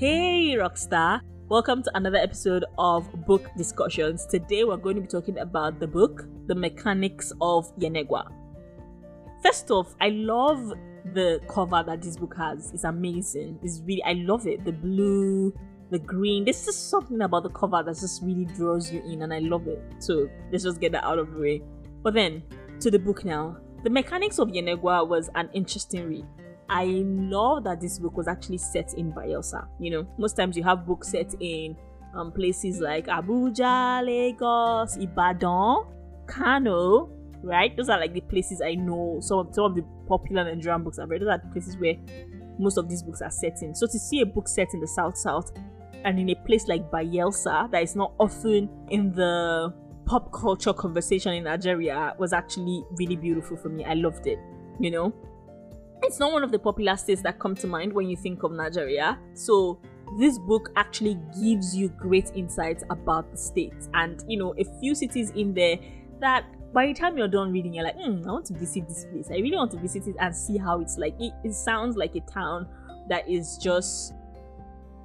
Hey, Rockstar! Welcome to another episode of Book Discussions. Today, we're going to be talking about the book, The Mechanics of Yenagoa. First off, I love the cover that this book has. It's amazing. It's really, I love it. The blue, the green. There's just something about the cover that just really draws you in, and I love it. So, let's just get that out of the way. But then, to the book now. The Mechanics of Yenagoa was an interesting read. I love that this book was actually set in Bayelsa. You know, most times you have books set in um, places like Abuja, Lagos, Ibadan, Kano, right? Those are like the places I know. Some of, some of the popular Nigerian books I've read. Those are the places where most of these books are set in. So to see a book set in the South South and in a place like Bayelsa that is not often in the pop culture conversation in Nigeria was actually really beautiful for me. I loved it, you know? It's not one of the popular states that come to mind when you think of Nigeria. So this book actually gives you great insights about the state. And you know a few cities in there that by the time you're done reading you're like hmm, i want to visit this place. I really want to visit it and see how it's like. It, it sounds like a town that is just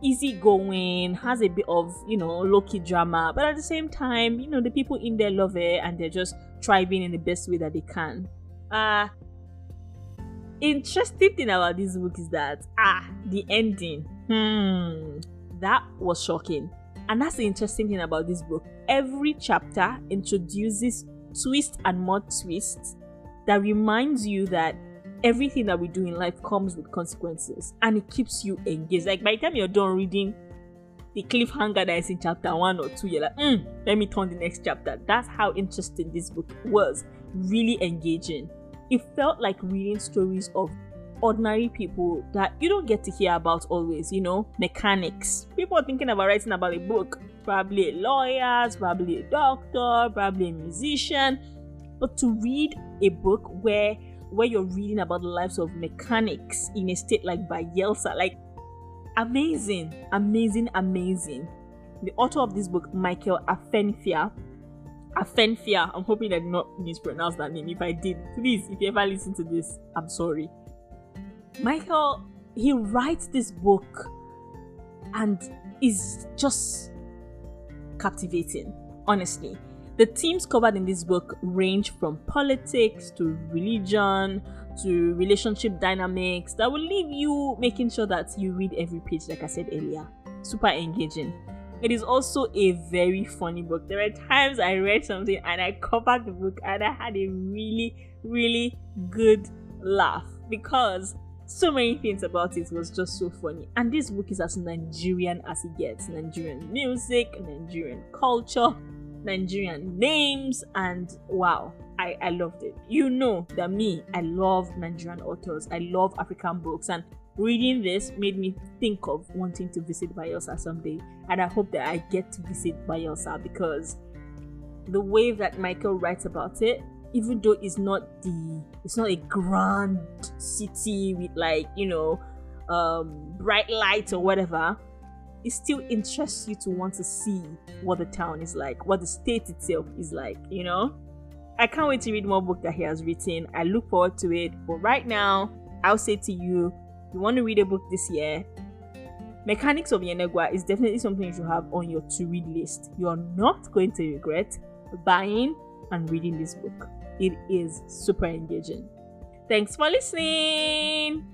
easygoing has a bit of you know low-key drama but at the same time you know the people in there love it and they're just thriving in the best way that they can. Uh interesting thing about this book is that ah the ending. Hmm that was shocking. And that's the interesting thing about this book. Every chapter introduces twist and more twists that reminds you that everything that we do in life comes with consequences and it keeps you engaged. Like by the time you're done reading the cliffhanger that is in chapter one or two you're like mm, let me turn the next chapter. That's how interesting this book was. Really engaging it felt like reading stories of ordinary people that you don't get to hear about always, you know, mechanics. People are thinking about writing about a book, probably a lawyer, probably a doctor, probably a musician. But to read a book where where you're reading about the lives of mechanics in a state like Bayelsa, like amazing, amazing, amazing. The author of this book, Michael Afenfia, Afenfia. I'm hoping I did not mispronounce that name. If I did, please, if you ever listen to this, I'm sorry. Michael, he writes this book and is just captivating, honestly. The themes covered in this book range from politics to religion to relationship dynamics that will leave you making sure that you read every page, like I said earlier. Super engaging. It is also a very funny book. There were times I read something and I covered the book and I had a really, really good laugh because so many things about it was just so funny. And this book is as Nigerian as it gets Nigerian music, Nigerian culture, Nigerian names, and wow, I, I loved it. You know that me, I love Nigerian authors, I love African books, and reading this made me think of wanting to visit Bayelsa someday, and I hope that I get to visit Bayelsa because the way that Michael writes about it, even though it's not the it's not a grand city with like you know um, bright lights or whatever, it still interests you to want to see what the town is like, what the state itself is like, you know. I can't wait to read more book that he has written. I look forward to it. But right now, I'll say to you, you want to read a book this year, Mechanics of Yenagoa is definitely something you should have on your to read list. You're not going to regret buying and reading this book. It is super engaging. Thanks for listening.